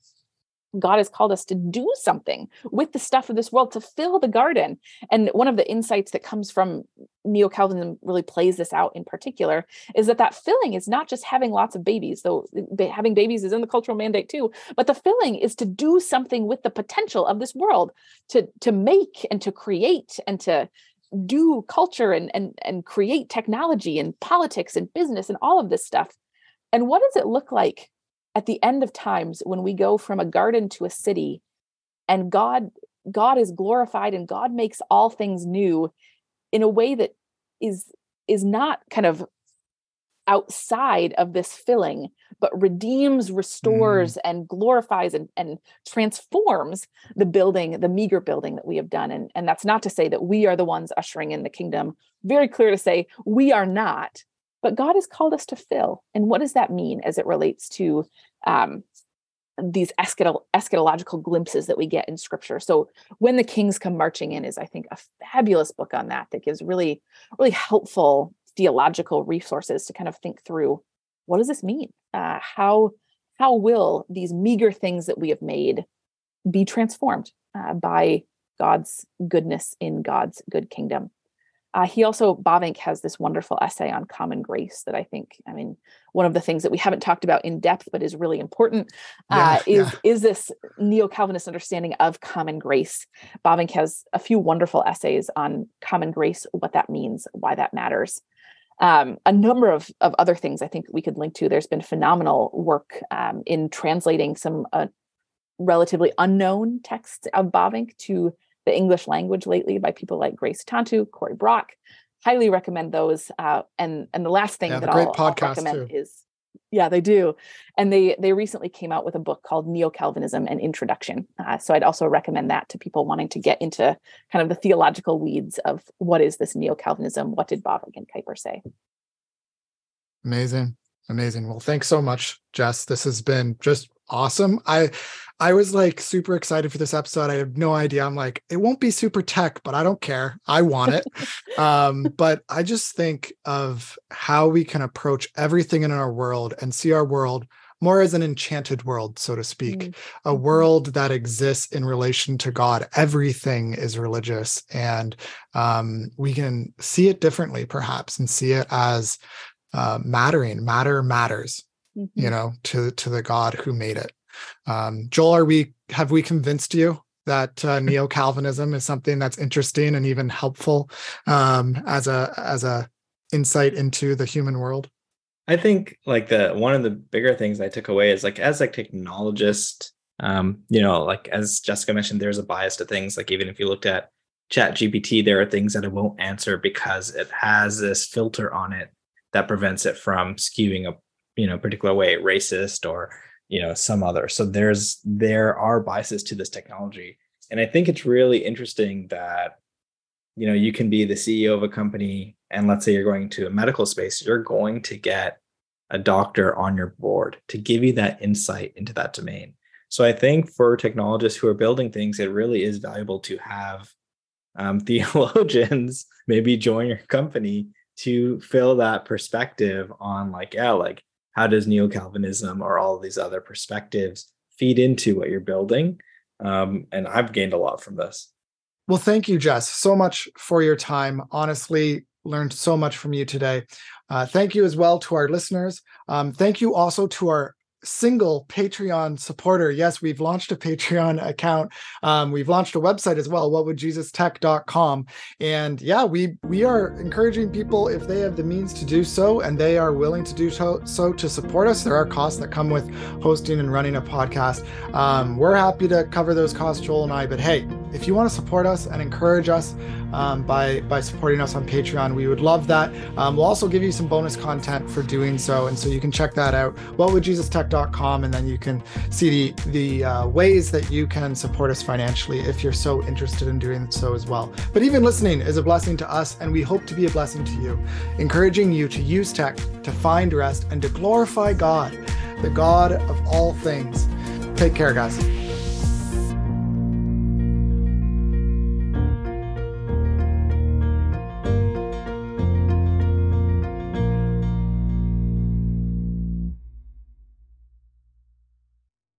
God has called us to do something with the stuff of this world to fill the garden. And one of the insights that comes from Neo Calvinism really plays this out in particular is that that filling is not just having lots of babies, though having babies is in the cultural mandate too. But the filling is to do something with the potential of this world, to to make and to create and to do culture and and and create technology and politics and business and all of this stuff. And what does it look like at the end of times when we go from a garden to a city and god god is glorified and god makes all things new in a way that is is not kind of outside of this filling but redeems restores mm. and glorifies and, and transforms the building the meager building that we have done. And, and that's not to say that we are the ones ushering in the kingdom. Very clear to say we are not but God has called us to fill. And what does that mean as it relates to um, these eschatological glimpses that we get in scripture. So when the kings come marching in is I think a fabulous book on that that gives really really helpful theological resources to kind of think through what does this mean? Uh, how how will these meager things that we have made be transformed uh, by God's goodness in God's good kingdom? Uh, he also, Bavinck has this wonderful essay on common grace that I think, I mean, one of the things that we haven't talked about in depth, but is really important, uh, yeah, is, yeah. is this neo Calvinist understanding of common grace. Bavinck has a few wonderful essays on common grace, what that means, why that matters. Um, a number of, of other things I think we could link to. There's been phenomenal work um, in translating some uh, relatively unknown texts of Bavinck to the English language lately by people like Gray Sutanto, Cory Brock. Highly recommend those. Uh, and and the last thing yeah, that I'll, I'll, recommend too. is yeah they do and they they recently came out with a book called neo-calvinism and introduction uh, so i'd also recommend that to people wanting to get into kind of the theological weeds of what is this neo-calvinism what did bavinck and kuyper say amazing amazing well thanks so much jess this has been just awesome i I was like super excited for this episode. I have no idea. I'm like, it won't be super tech, but I don't care. I want it. [LAUGHS] um, but I just think of how we can approach everything in our world and see our world more as an enchanted world, so to speak, mm-hmm. a world that exists in relation to God. Everything is religious, and um, we can see it differently, perhaps, and see it as uh, mattering. Matter matters, mm-hmm. you know, to to the God who made it. Um, Joel, are we have we convinced you that uh, [LAUGHS] neo Calvinism is something that's interesting and even helpful um, as a as a insight into the human world? I think like the one of the bigger things I took away is like as a technologist, um, you know, like as Jessica mentioned, there's a bias to things. Like even if you looked at Chat GPT, there are things that it won't answer because it has this filter on it that prevents it from skewing a you know particular way, racist or you know some other. So there's there are biases to this technology. And i think it's really interesting that you know you can be the ceo of a company and let's say you're going to a medical space you're going to get a doctor on your board to give you that insight into that domain. So i think for technologists who are building things it really is valuable to have um, [LAUGHS] theologians maybe join your company to fill that perspective on like yeah like how does neo-calvinism or all these other perspectives feed into what you're building? Um, and i've gained a lot from this. Well thank you jess so much for your time. Honestly learned so much from you today. Uh, thank you as well to our listeners. Um, thank you also to our single Patreon supporter. Yes, we've launched a Patreon [LAUGHS] account. Um, we've launched a website as well, what would jesus whatwouldjesustech.com. And yeah, we we are encouraging people if they have the means to do so and they are willing to do so, so to support us. There are costs that come with hosting and running a podcast. Um, we're happy to cover those costs, Joel and I. But hey, if you want to support us and encourage us um, by by supporting us on Patreon, we would love that. Um, we'll also give you some bonus content for doing so, and so you can check that out. Whatwouldjesustech.com, and then you can see the the uh, ways that you can support us financially if you're so interested in doing so as well. But even listening is a blessing to us, and we hope to be a blessing to you, encouraging you to use tech to find rest and to glorify God, the God of all things. Take care, guys.